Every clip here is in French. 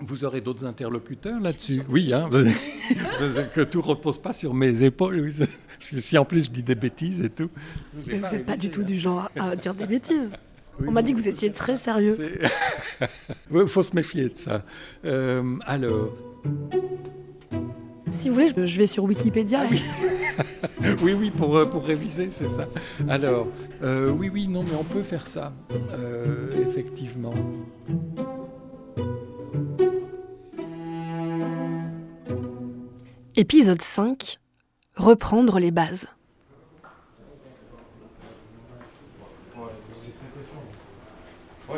Vous aurez d'autres interlocuteurs là-dessus? Oui, hein, que tout repose pas sur mes épaules. Parce que si en plus je dis des bêtises et tout. Mais vous n'êtes pas du tout du genre à dire des bêtises. On m'a dit que vous étiez très sérieux. Il faut se méfier de ça. Euh, alors. Si vous voulez, je vais sur Wikipédia. Ah oui. oui, pour, euh, pour réviser, c'est ça. Alors, euh, oui, oui, non, mais on peut faire ça, effectivement. Épisode 5 Reprendre les bases.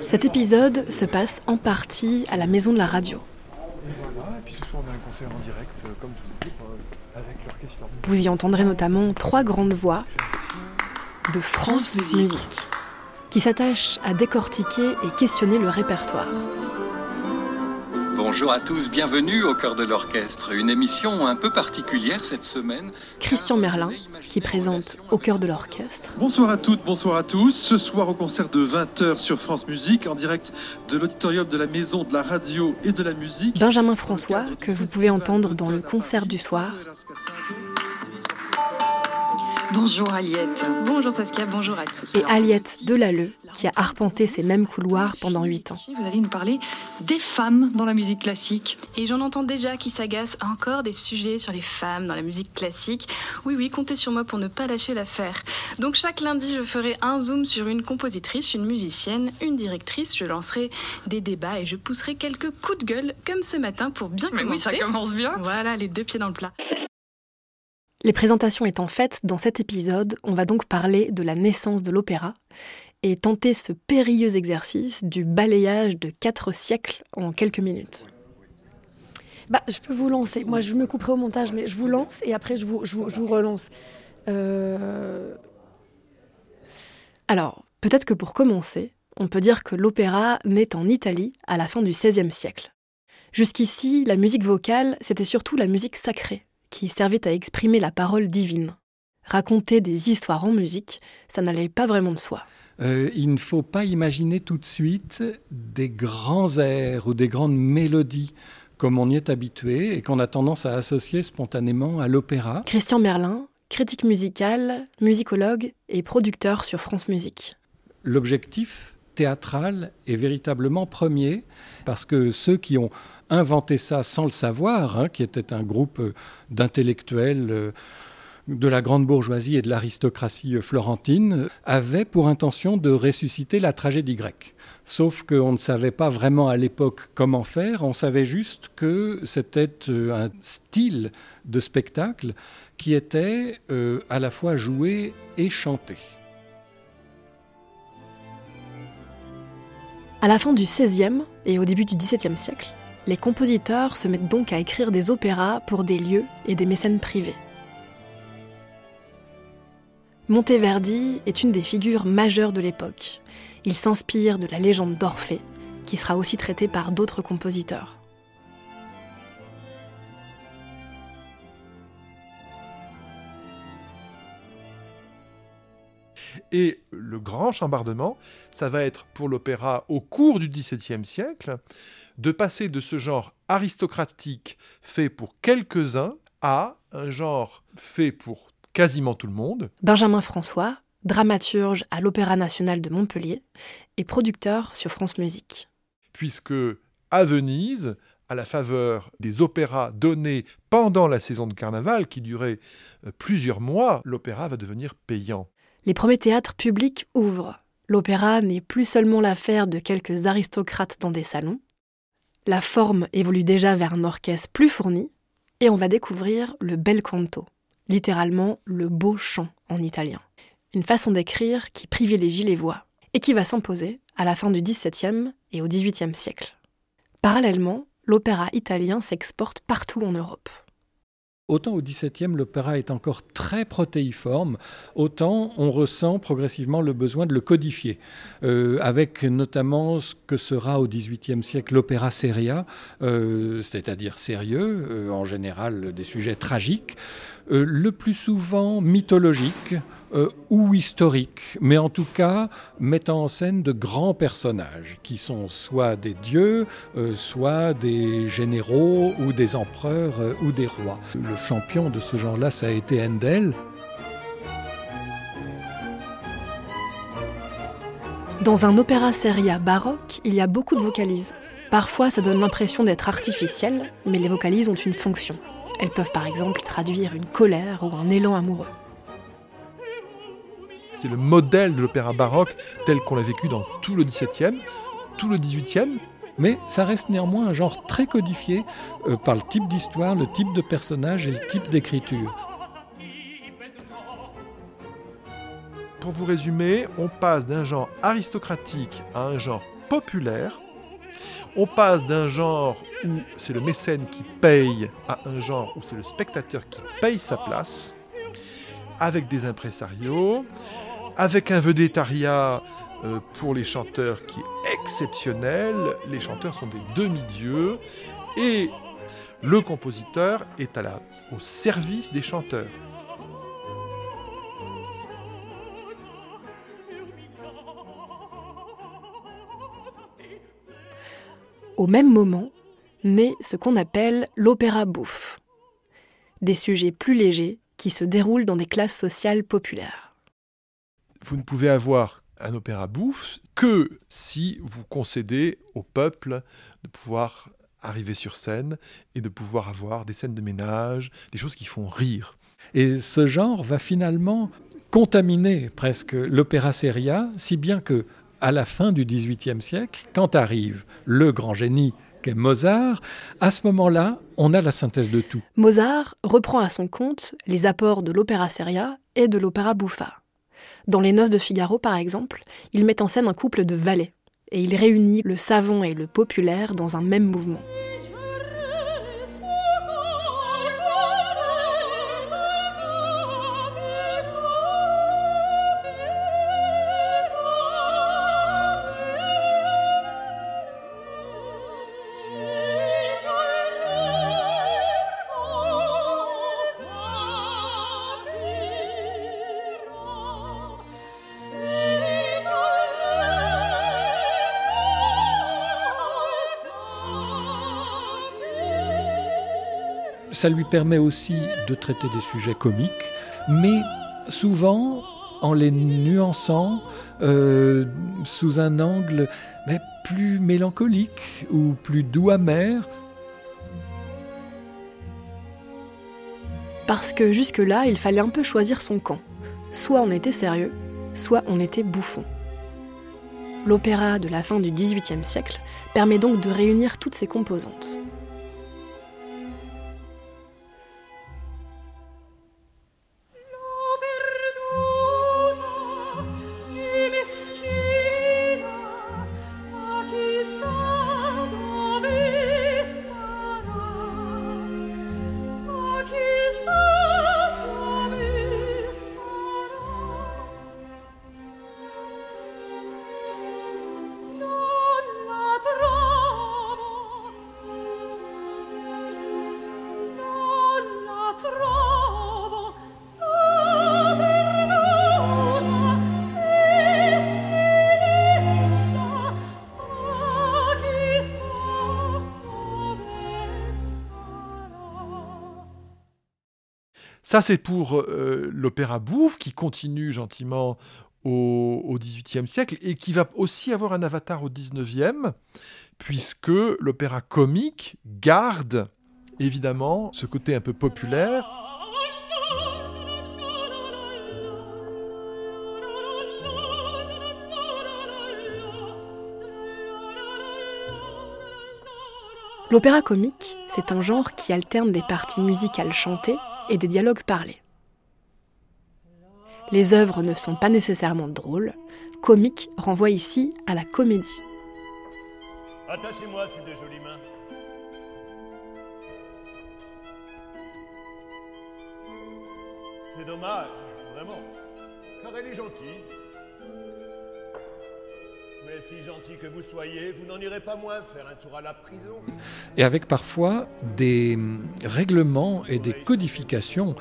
Cet épisode se passe en partie à la maison de la radio. Vous y entendrez notamment trois grandes voix de France Musique, qui s'attachent à décortiquer et questionner le répertoire. Bonjour à tous, bienvenue au cœur de l'orchestre. Une émission un peu particulière cette semaine. Christian Merlin, qui présente au cœur de l'orchestre. Bonsoir à toutes, bonsoir à tous. Ce soir au concert de 20h sur France Musique, en direct de l'auditorium de la Maison de la Radio et de la Musique. Benjamin François, que vous pouvez entendre dans le concert du soir. Bonjour Aliette. Bonjour Saskia, bonjour à tous. Et Aliette Delalleux, qui a arpenté ces mêmes couloirs pendant huit ans. Vous allez nous parler des femmes dans la musique classique. Et j'en entends déjà qui s'agacent encore des sujets sur les femmes dans la musique classique. Oui, oui, comptez sur moi pour ne pas lâcher l'affaire. Donc chaque lundi, je ferai un zoom sur une compositrice, une musicienne, une directrice. Je lancerai des débats et je pousserai quelques coups de gueule, comme ce matin, pour bien Mais commencer. Oui, ça commence bien. Voilà, les deux pieds dans le plat. Les présentations étant faites, dans cet épisode, on va donc parler de la naissance de l'opéra et tenter ce périlleux exercice du balayage de quatre siècles en quelques minutes. Bah, je peux vous lancer. Moi, je me couperai au montage, mais je vous lance et après, je vous, je vous, relance. Euh, Alors, peut-être que pour commencer, on peut dire que l'opéra naît en Italie à la fin du XVIe siècle. Jusqu'ici, la musique vocale, c'était surtout la musique sacrée, qui servait à exprimer la parole divine. Raconter des histoires en musique, ça n'allait pas vraiment de soi. Euh, il ne faut pas imaginer tout de suite des grands airs ou des grandes mélodies comme on y est habitué et qu'on a tendance à associer spontanément à l'opéra. Christian Merlin, critique musical, musicologue et producteur sur France Musique. L'objectif théâtral est véritablement premier parce que ceux qui ont inventé ça sans le savoir, hein, qui était un groupe euh, d'intellectuels euh, de la grande bourgeoisie et de l'aristocratie euh, florentine, avaient pour intention de ressusciter la tragédie grecque. Sauf qu'on ne savait pas vraiment à l'époque comment faire, on savait juste que c'était un style de spectacle qui était à la fois joué et chanté. À la fin du XVIe et au début du XVIIe siècle, les compositeurs se mettent donc à écrire des opéras pour des lieux et des mécènes privés. Monteverdi est une des figures majeures de l'époque. Il s'inspire de la légende d'Orphée, qui sera aussi traitée par d'autres compositeurs. Et le grand chambardement, ça va être pour l'opéra au cours du XVIIe siècle, de passer de ce genre aristocratique fait pour quelques-uns à un genre fait pour quasiment tout le monde. Benjamin François, dramaturge à l'Opéra national de Montpellier et producteur sur France Musique. Puisque à Venise, à la faveur des opéras donnés pendant la saison de carnaval qui durait euh, plusieurs mois, l'opéra va devenir payant. Les premiers théâtres publics ouvrent. L'opéra n'est plus seulement l'affaire de quelques aristocrates dans des salons. La forme évolue déjà vers un orchestre plus fourni, et on va découvrir le bel canto, littéralement le beau chant en italien. Une façon d'écrire qui privilégie les voix, et qui va s'imposer à la fin du XVIIe et au XVIIIe siècle. Parallèlement, l'opéra italien s'exporte partout en Europe. Autant au XVIIe, l'opéra est encore très protéiforme, autant on ressent progressivement le besoin de le codifier, euh, avec notamment ce que sera au XVIIIe siècle l'opéra seria, euh, c'est-à-dire sérieux, euh, en général des sujets tragiques, euh, le plus souvent mythologiques euh, ou historiques, mais en tout cas mettant en scène de grands personnages qui sont soit des dieux, euh, soit des généraux ou des empereurs ou des rois. Le champion de ce genre-là, ça a été Handel. Dans un opéra seria baroque, il y a beaucoup de vocalises. Parfois, ça donne l'impression d'être artificiel, mais les vocalises ont une fonction. Elles peuvent par exemple traduire une colère ou un élan amoureux. C'est le modèle de l'opéra baroque tel qu'on l'a vécu dans tout le XVIIe, tout le XVIIIe. Mais ça reste néanmoins un genre très codifié euh, par le type d'histoire, le type de personnage et le type d'écriture. Pour vous résumer, on passe d'un genre aristocratique à un genre populaire on passe d'un genre où c'est le mécène qui paye à un genre où c'est le spectateur qui paye sa place, avec des impresarios, avec un vedettariat euh, pour les chanteurs qui est exceptionnel. Les chanteurs sont des demi-dieux et le compositeur est à au service des chanteurs. Au même moment, naît ce qu'on appelle l'opéra bouffe. Des sujets plus légers qui se déroulent dans des classes sociales populaires. Vous ne pouvez avoir un opéra bouffe que si vous concédez au peuple de pouvoir arriver sur scène et de pouvoir avoir des scènes de ménage, des choses qui font rire. Et ce genre va finalement contaminer presque l'opéra seria, si bien que à la fin du XVIIIe siècle, quand arrive le grand génie Mozart, à ce moment-là, on a la synthèse de tout. Mozart reprend à son compte les apports de l'opéra seria et de l'opéra buffa. Dans Les Noces de Figaro, par exemple, il met en scène un couple de valets, et il réunit le savant et le populaire dans un même mouvement. Ça lui permet aussi de traiter des sujets comiques, mais souvent en les nuançant euh, sous un angle plus mélancolique ou plus doux amer. Parce que jusque-là, il fallait un peu choisir son camp. Soit on était sérieux, soit on était bouffon. L'opéra de la fin du XVIIIe siècle permet donc de réunir toutes ces composantes. Ça, c'est pour euh, l'opéra bouffe qui continue gentiment au XVIIIe siècle et qui va aussi avoir un avatar au XIXe, puisque l'opéra comique garde évidemment ce côté un peu populaire. L'opéra comique, c'est un genre qui alterne des parties musicales chantées et des dialogues parlés. Les œuvres ne sont pas nécessairement drôles. Comique renvoie ici à la comédie. Attachez-moi ces deux jolies mains. C'est dommage, vraiment. Car elle est gentille. Si gentil que vous soyez, vous n'en irez pas moins faire un tour à la prison. Et avec parfois des règlements et des codifications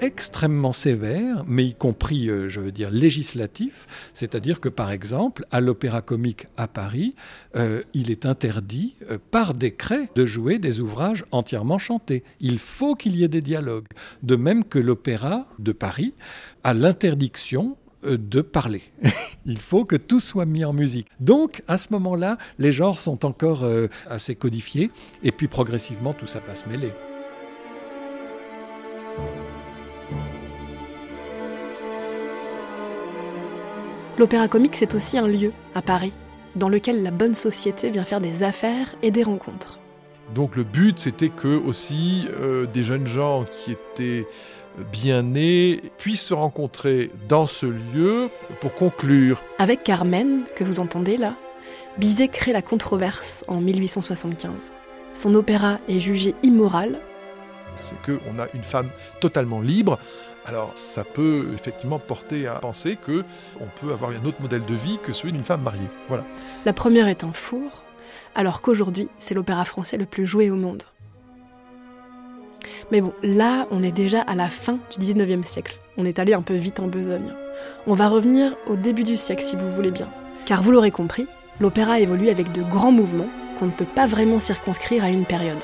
extrêmement sévère, mais y compris, euh, je veux dire, législatif. C'est-à-dire que, par exemple, à l'Opéra Comique à Paris, euh, il est interdit, euh, par décret, de jouer des ouvrages entièrement chantés. Il faut qu'il y ait des dialogues. De même que l'Opéra de Paris a l'interdiction de parler. Il faut que tout soit mis en musique. Donc, à ce moment-là, les genres sont encore assez codifiés, et puis progressivement, tout ça va se mêler. L'opéra comique, c'est aussi un lieu, à Paris, dans lequel la bonne société vient faire des affaires et des rencontres. Donc le but, c'était que aussi euh, des jeunes gens qui étaient bien nés puissent se rencontrer dans ce lieu pour conclure. Avec Carmen, que vous entendez là, Bizet crée la controverse en 1875. Son opéra est jugé immoral. C'est qu'on a une femme totalement libre, alors ça peut effectivement porter à penser que on peut avoir un autre modèle de vie que celui d'une femme mariée. Voilà. La première est un four, alors qu'aujourd'hui c'est l'opéra français le plus joué au monde. Mais bon, là on est déjà à la fin du 19e siècle. On est allé un peu vite en besogne. On va revenir au début du siècle si vous voulez bien. Car vous l'aurez compris, l'opéra évolue avec de grands mouvements qu'on ne peut pas vraiment circonscrire à une période.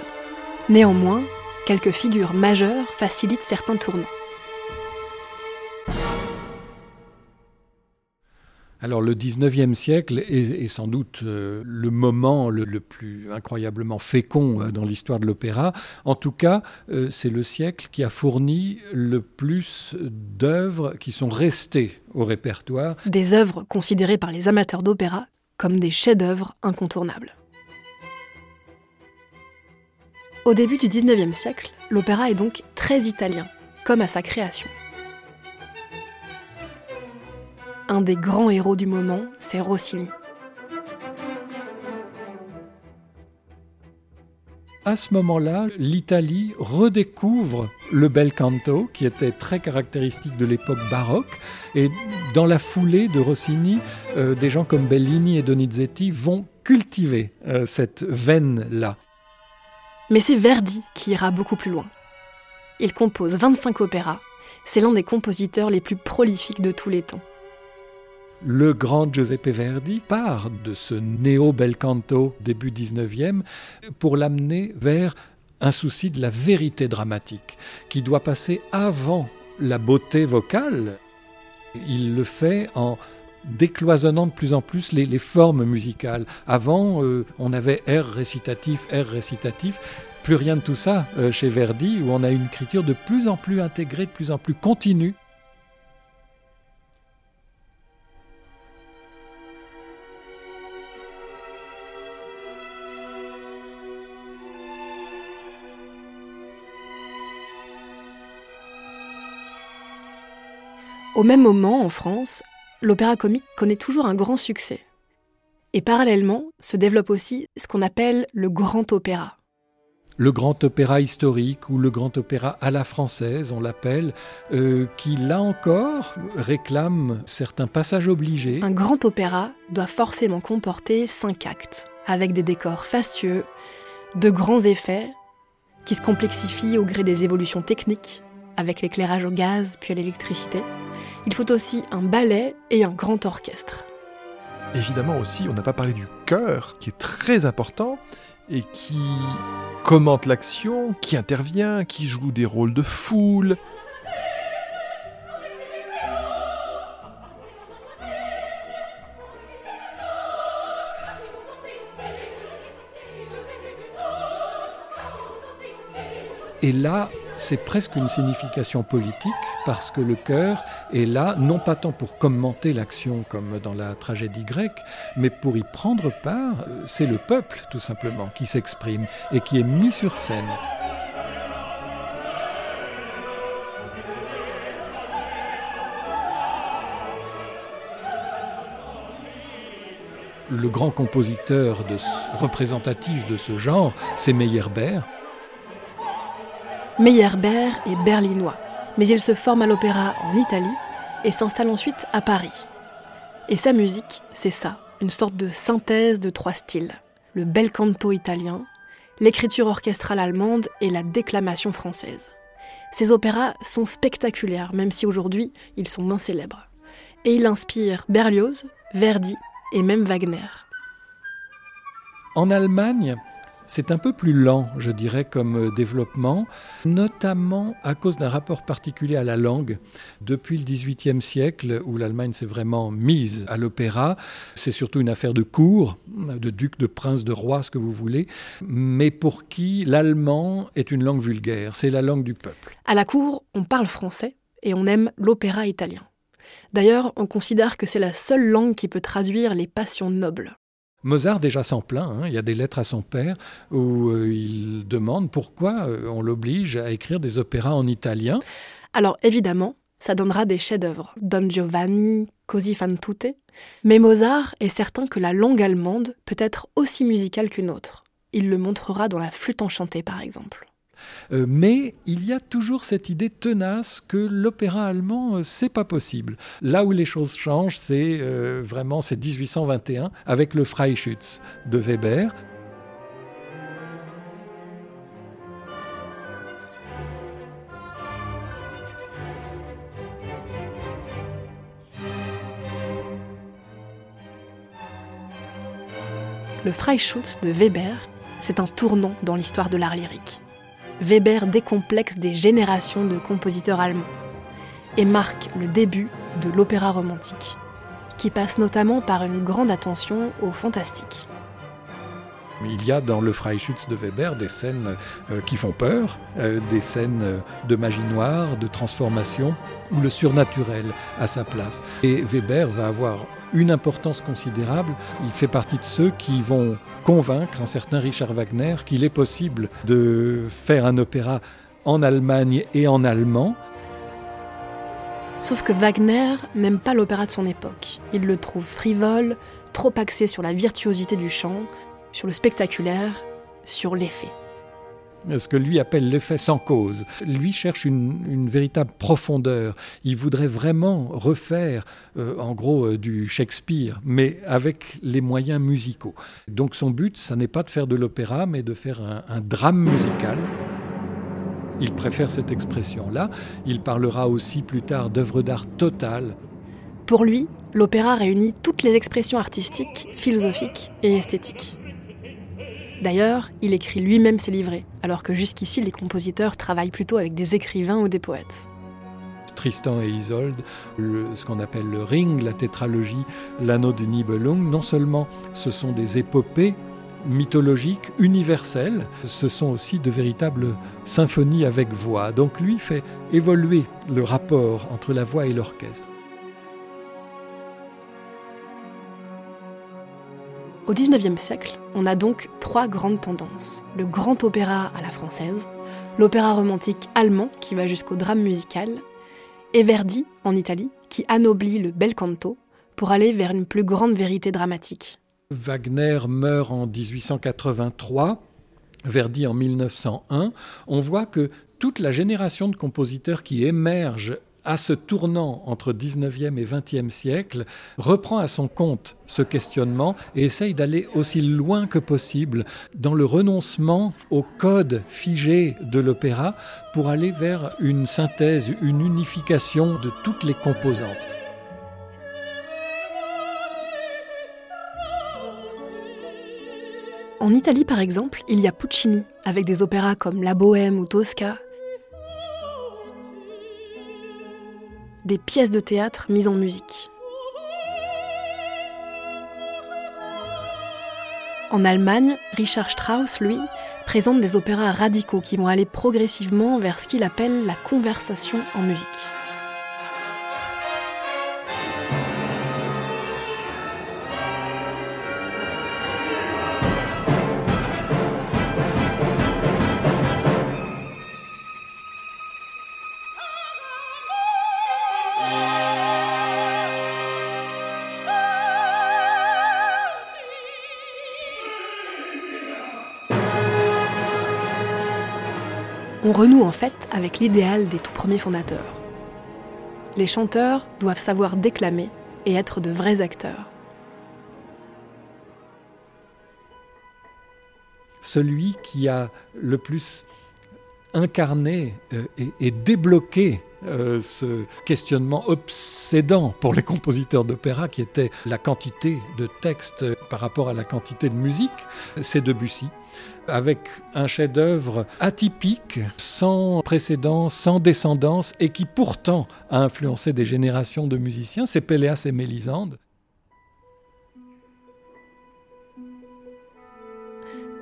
Néanmoins, quelques figures majeures facilitent certains tournants. Alors le 19e siècle est, sans doute euh, le moment le, plus incroyablement fécond euh, dans l'histoire de l'opéra. En tout cas, euh, c'est le siècle qui a fourni le plus d'œuvres qui sont restées au répertoire. Des œuvres considérées par les amateurs d'opéra comme des chefs-d'œuvre incontournables. Au début du 19e siècle, l'opéra est donc très italien, comme à sa création. Un des grands héros du moment, c'est Rossini. À ce moment-là, l'Italie redécouvre le bel canto, qui était très caractéristique de l'époque baroque. Et dans la foulée de Rossini, euh, des gens comme Bellini et Donizetti vont cultiver euh, cette veine-là. Mais c'est Verdi qui ira beaucoup plus loin. Il compose 25 opéras. C'est l'un des compositeurs les plus prolifiques de tous les temps le grand Giuseppe Verdi part de ce néo-bel canto début 19e pour l'amener vers un souci de la vérité dramatique qui doit passer avant la beauté vocale. Il le fait en décloisonnant de plus en plus les, formes musicales. Avant, euh, on avait R récitatif, R récitatif. Plus rien de tout ça euh, chez Verdi, où on a une écriture de plus en plus intégrée, de plus en plus continue. Au même moment, en France, l'opéra comique connaît toujours un grand succès. Et parallèlement, se développe aussi ce qu'on appelle le grand opéra. Le grand opéra historique ou le grand opéra à la française, on l'appelle, euh, qui là encore réclame certains passages obligés. Un grand opéra doit forcément comporter cinq actes, avec des décors fastueux, de grands effets, qui se complexifient au gré des évolutions techniques, avec l'éclairage au gaz puis à l'électricité il faut aussi un ballet et un grand orchestre. Évidemment aussi, on n'a pas parlé du chœur, qui est très important et qui commente l'action, qui intervient, qui joue des rôles de foule. Et là, c'est presque une signification politique parce que le chœur est là, non pas tant pour commenter l'action comme dans la tragédie grecque, mais pour y prendre part. C'est le peuple, tout simplement, qui s'exprime et qui est mis sur scène. Le grand compositeur représentatif de ce genre, c'est Meyerbeer. Meyerbeer est berlinois, mais il se forme à l'opéra en Italie et s'installe ensuite à Paris. Et sa musique, c'est ça, une sorte de synthèse de trois styles. Le bel canto italien, l'écriture orchestrale allemande et la déclamation française. Ces opéras sont spectaculaires, même si aujourd'hui ils sont moins célèbres. Et il inspire Berlioz, Verdi et même Wagner. En Allemagne, c'est un peu plus lent, je dirais, comme euh, développement, notamment à cause d'un rapport particulier à la langue. Depuis le XVIIIe siècle, où l'Allemagne s'est vraiment mise à l'opéra, c'est surtout une affaire de cour, de duc, de prince, de roi, ce que vous voulez, mais pour qui l'allemand est une langue vulgaire, c'est la langue du peuple. À la cour, on parle français et on aime l'opéra italien. D'ailleurs, on considère que c'est la seule langue qui peut traduire les passions nobles. Mozart déjà s'en plaint, hein. il y a des lettres à son père où euh, il demande pourquoi euh, on l'oblige à écrire des opéras en italien. Alors évidemment, ça donnera des chefs-d'œuvre, Don Giovanni, Così fan tutte, mais Mozart est certain que la langue allemande peut être aussi musicale qu'une autre. Il le montrera dans la flûte enchantée par exemple. Euh, mais il y a toujours cette idée tenace que l'opéra allemand, euh, c'est pas possible. Là où les choses changent, c'est euh, vraiment c'est 1821 avec le Freischütz de Weber. Le Freischütz de Weber, c'est un tournant dans l'histoire de l'art lyrique. Weber décomplexe des générations de compositeurs allemands et marque le début de l'opéra romantique, qui passe notamment par une grande attention au fantastique. Il y a dans le Freischütz de Weber des scènes euh, qui font peur, euh, des scènes euh, de magie noire, de transformation, où le surnaturel a sa place. Et Weber va avoir une importance considérable. Il fait partie de ceux qui vont convaincre un certain Richard Wagner qu'il est possible de faire un opéra en Allemagne et en allemand. Sauf que Wagner n'aime pas l'opéra de son époque. Il le trouve frivole, trop axé sur la virtuosité du chant, sur le spectaculaire, sur l'effet ce que lui appelle l'effet sans cause. Lui cherche une, véritable profondeur. Il voudrait vraiment refaire, euh, en gros, euh, du Shakespeare, mais avec les moyens musicaux. Donc son but, ce n'est pas de faire de l'opéra, mais de faire un, drame musical. Il préfère cette expression-là. Il parlera aussi plus tard d'œuvres d'art totales. Pour lui, l'opéra réunit toutes les expressions artistiques, philosophiques et esthétiques. D'ailleurs, il écrit lui-même ses livrets, alors que jusqu'ici les compositeurs travaillent plutôt avec des écrivains ou des poètes. Tristan et Isolde, ce qu'on appelle le Ring, la tétralogie, l'anneau du Nibelung, non seulement ce sont des épopées mythologiques, universelles, ce sont aussi de véritables symphonies avec voix. Donc lui fait évoluer le rapport entre la voix et l'orchestre. Au XIXe siècle, on a donc trois grandes tendances. Le grand opéra à la française, l'opéra romantique allemand qui va jusqu'au drame musical, et Verdi en Italie qui anoblit le bel canto pour aller vers une plus grande vérité dramatique. Wagner meurt en 1883, Verdi en 1901. On voit que toute la génération de compositeurs qui émergent à ce tournant entre 19e et 20e siècle, reprend à son compte ce questionnement et essaye d'aller aussi loin que possible dans le renoncement au code figé de l'opéra pour aller vers une synthèse, une unification de toutes les composantes. En Italie, par exemple, il y a Puccini, avec des opéras comme La Bohème ou Tosca, des pièces de théâtre mises en musique. En Allemagne, Richard Strauss, lui, présente des opéras radicaux qui vont aller progressivement vers ce qu'il appelle la conversation en musique. On renoue en fait avec l'idéal des tout premiers fondateurs. Les chanteurs doivent savoir déclamer et être de vrais acteurs. Celui qui a le plus incarné et, débloqué ce questionnement obsédant pour les compositeurs d'opéra qui était la quantité de textes par rapport à la quantité de musique, c'est Debussy avec un chef-d'œuvre atypique, sans précédent, sans descendance, et qui pourtant a influencé des générations de musiciens, c'est Péléas et Mélisande.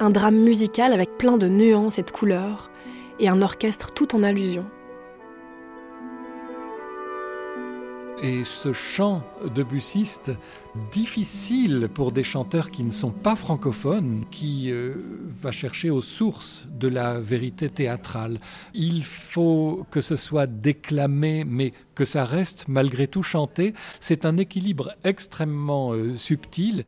Un drame musical avec plein de nuances et de couleurs, et un orchestre tout en allusion. Et ce chant de bussiste, difficile pour des chanteurs qui ne sont pas francophones, qui euh, va chercher aux sources de la vérité théâtrale. Il faut que ce soit déclamé, mais que ça reste malgré tout chanté. C'est un équilibre extrêmement euh, subtil.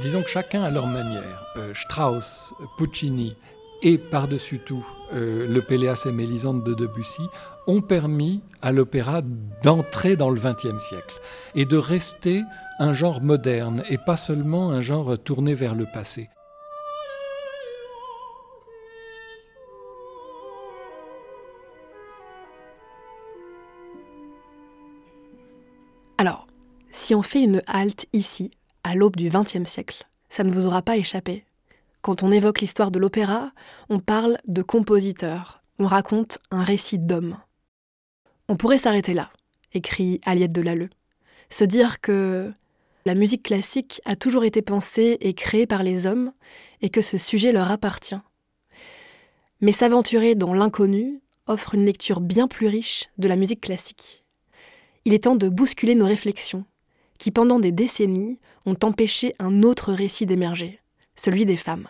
Disons que chacun à leur manière, euh, Strauss, Puccini et par-dessus tout euh, le Péléas et Mélisande de Debussy, ont permis à l'opéra d'entrer dans le XXe siècle et de rester un genre moderne et pas seulement un genre tourné vers le passé. Alors, si on fait une halte ici, à l'aube du XXe siècle. Ça ne vous aura pas échappé. Quand on évoque l'histoire de l'opéra, on parle de compositeur, on raconte un récit d'homme. On pourrait s'arrêter là, écrit Aliette de Lalleux. Se dire que la musique classique a toujours été pensée et créée par les hommes et que ce sujet leur appartient. Mais s'aventurer dans l'inconnu offre une lecture bien plus riche de la musique classique. Il est temps de bousculer nos réflexions, qui pendant des décennies ont empêché un autre récit d'émerger, celui des femmes.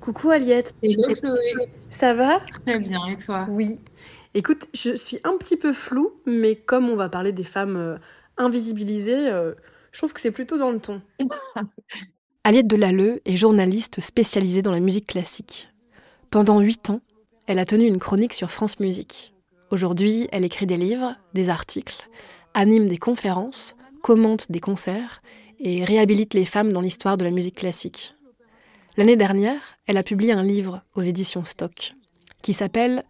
Coucou Aliette. Hello Chloé. Ça va? Très bien, et toi? Oui. Écoute, je suis un petit peu floue, mais comme on va parler des femmes euh, invisibilisées, euh, je trouve que c'est plutôt dans le ton. Aliette Delalleux est journaliste spécialisée dans la musique classique. Pendant huit ans, elle a tenu une chronique sur France Musique. Aujourd'hui, elle écrit des livres, des articles, anime des conférences, commente des concerts et réhabilite les femmes dans l'histoire de la musique classique. L'année dernière, elle a publié un livre aux éditions Stock qui s'appelle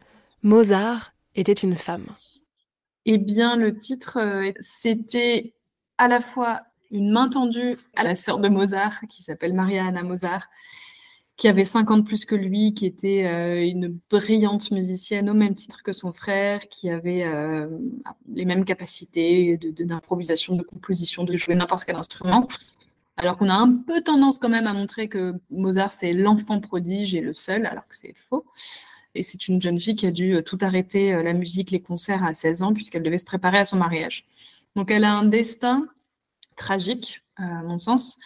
Mozart était une femme. Eh bien, le titre, euh, c'était à la fois une main tendue à la sœur de Mozart, qui s'appelle Maria Anna Mozart, qui avait 50 ans plus que lui, qui était euh, une brillante musicienne au même titre que son frère, qui avait euh, les mêmes capacités d'improvisation, de, de, composition, de jouer n'importe quel instrument. Alors qu'on a un peu tendance quand même à montrer que Mozart, c'est l'enfant prodige et le seul, alors que c'est faux. Et c'est une jeune fille qui a dû euh, tout arrêter, la musique, les concerts à 16 ans, puisqu'elle devait se préparer à son mariage. Donc elle a un destin tragique, à mon sens,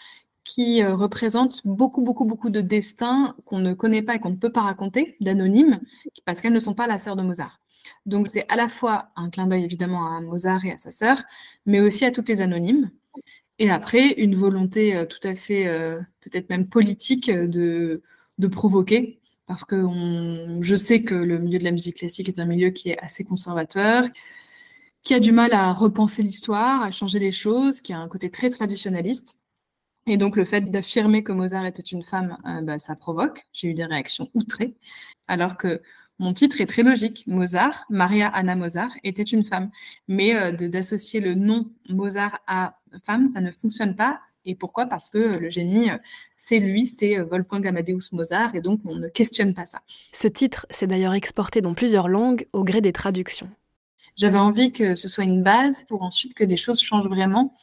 qui euh, représente beaucoup, beaucoup, beaucoup de destins qu'on ne connaît pas et qu'on ne peut pas raconter, d'anonymes, parce qu'elles ne sont pas la sœur de Mozart. Donc c'est à la fois un clin d'œil évidemment à Mozart et à sa sœur, mais aussi à toutes les anonymes. Et après, une volonté euh, tout à fait, euh, peut-être même politique, de, de provoquer, parce que je sais que le milieu de la musique classique est un milieu qui est assez conservateur, qui a du mal à repenser l'histoire, à changer les choses, qui a un côté très traditionnaliste. Et donc, le fait d'affirmer que Mozart était une femme, euh, bah, ça provoque. J'ai eu des réactions outrées. Alors que mon titre est très logique. Mozart, Maria Anna Mozart, était une femme. Mais euh, d'associer le nom Mozart à femme, ça ne fonctionne pas. Et pourquoi? Parce que le génie, euh, c'est lui, c'est Wolfgang Amadeus Mozart, et donc on ne questionne pas ça. Ce titre s'est d'ailleurs exporté dans plusieurs langues au gré des traductions. J'avais envie que ce soit une base pour ensuite que les choses changent vraiment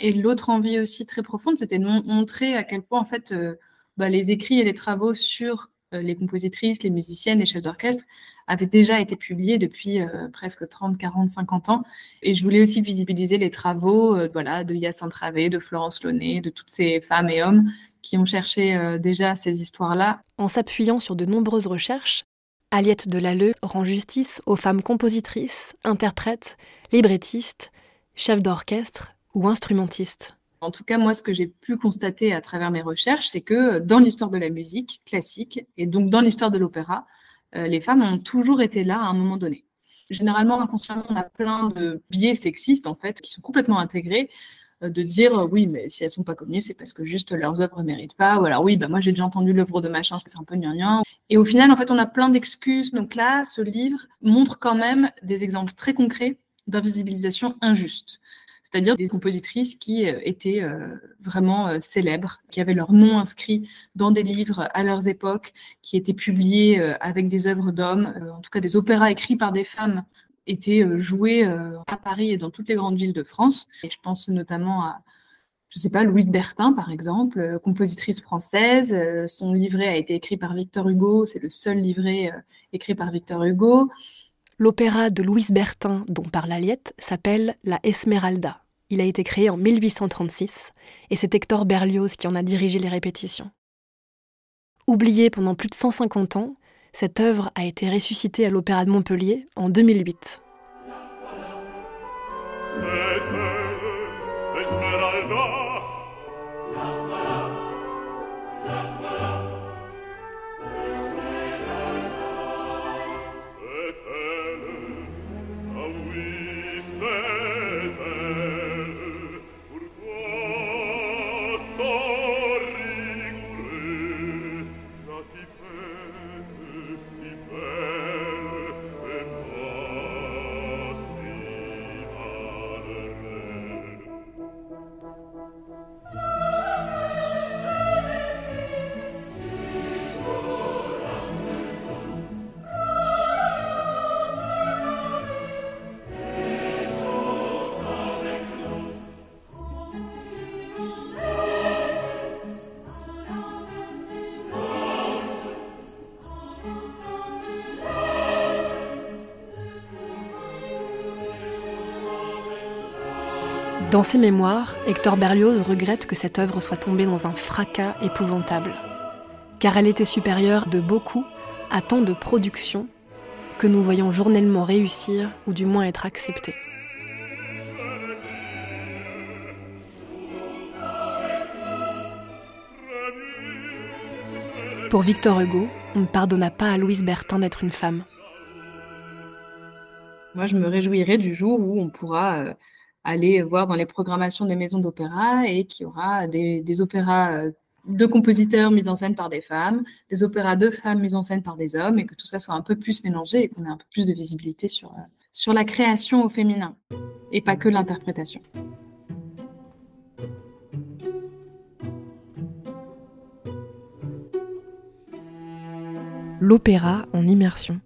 et l'autre envie aussi très profonde, c'était de montrer à quel point, en fait, euh, bah, les écrits et les travaux sur euh, les compositrices, les musiciennes, les chefs d'orchestre avaient déjà été publiés depuis euh, presque 30, 40, 50 ans. Et je voulais aussi visibiliser les travaux de Hyacinthe Ravé, de Florence Launay, de toutes ces femmes et hommes qui ont cherché déjà ces histoires-là. En s'appuyant sur de nombreuses recherches, Aliette Delalleux rend justice aux femmes compositrices, interprètes, librettistes, chefs d'orchestre, ou instrumentiste En tout cas, moi, ce que j'ai pu constater à travers mes recherches, c'est que dans l'histoire de la musique classique, et donc dans l'histoire de l'opéra, euh, les femmes ont toujours été là à un moment donné. généralement, inconsciemment, on a plein de biais sexistes, en fait, qui sont complètement intégrés euh, de dire euh, oui, mais si elles sont pas connues, c'est parce que juste leurs œuvres ne méritent pas. Ou alors oui, bah, moi j'ai déjà entendu l'œuvre de machin, c'est un peu gnangnan. Et au final, en fait, on a plein d'excuses. Donc là, ce livre montre quand même des exemples très concrets d'invisibilisation injuste. C'est-à-dire des compositrices qui euh, étaient vraiment célèbres, qui avaient leur nom inscrit dans des livres à leurs époques, qui étaient publiés avec des œuvres d'hommes, en tout cas des opéras écrits par des femmes été euh, joué euh, à Paris et dans toutes les grandes villes de France. Et je pense notamment à, je ne sais pas, Louise Bertin, par exemple, euh, compositrice française. Son livret a été écrit par Victor Hugo. C'est le seul livret écrit par Victor Hugo. L'opéra de Louise Bertin, dont parle Aliette, s'appelle La Esmeralda. Il a été créé en 1836 et c'est Hector Berlioz qui en a dirigé les répétitions. Oublié pendant plus de 150 ans, cette œuvre a été ressuscitée à l'Opéra de Montpellier en 2008. Dans ses mémoires, Hector Berlioz regrette que cette œuvre soit tombée dans un fracas épouvantable, car elle était supérieure de beaucoup à tant de productions que nous voyons journellement réussir ou du moins être acceptées. Pour Victor Hugo, on ne pardonna pas à Louise Bertin d'être une femme. Moi, je me réjouirais du jour où on pourra euh, aller voir dans les programmations des maisons d'opéra et qu'il y aura des, opéras euh, de compositeurs mis en scène par des femmes, des opéras de femmes mis en scène par des hommes, et que tout ça soit un peu plus mélangé et qu'on ait un peu plus de visibilité sur, euh, sur la création au féminin, et pas que l'interprétation. L'opéra en immersion.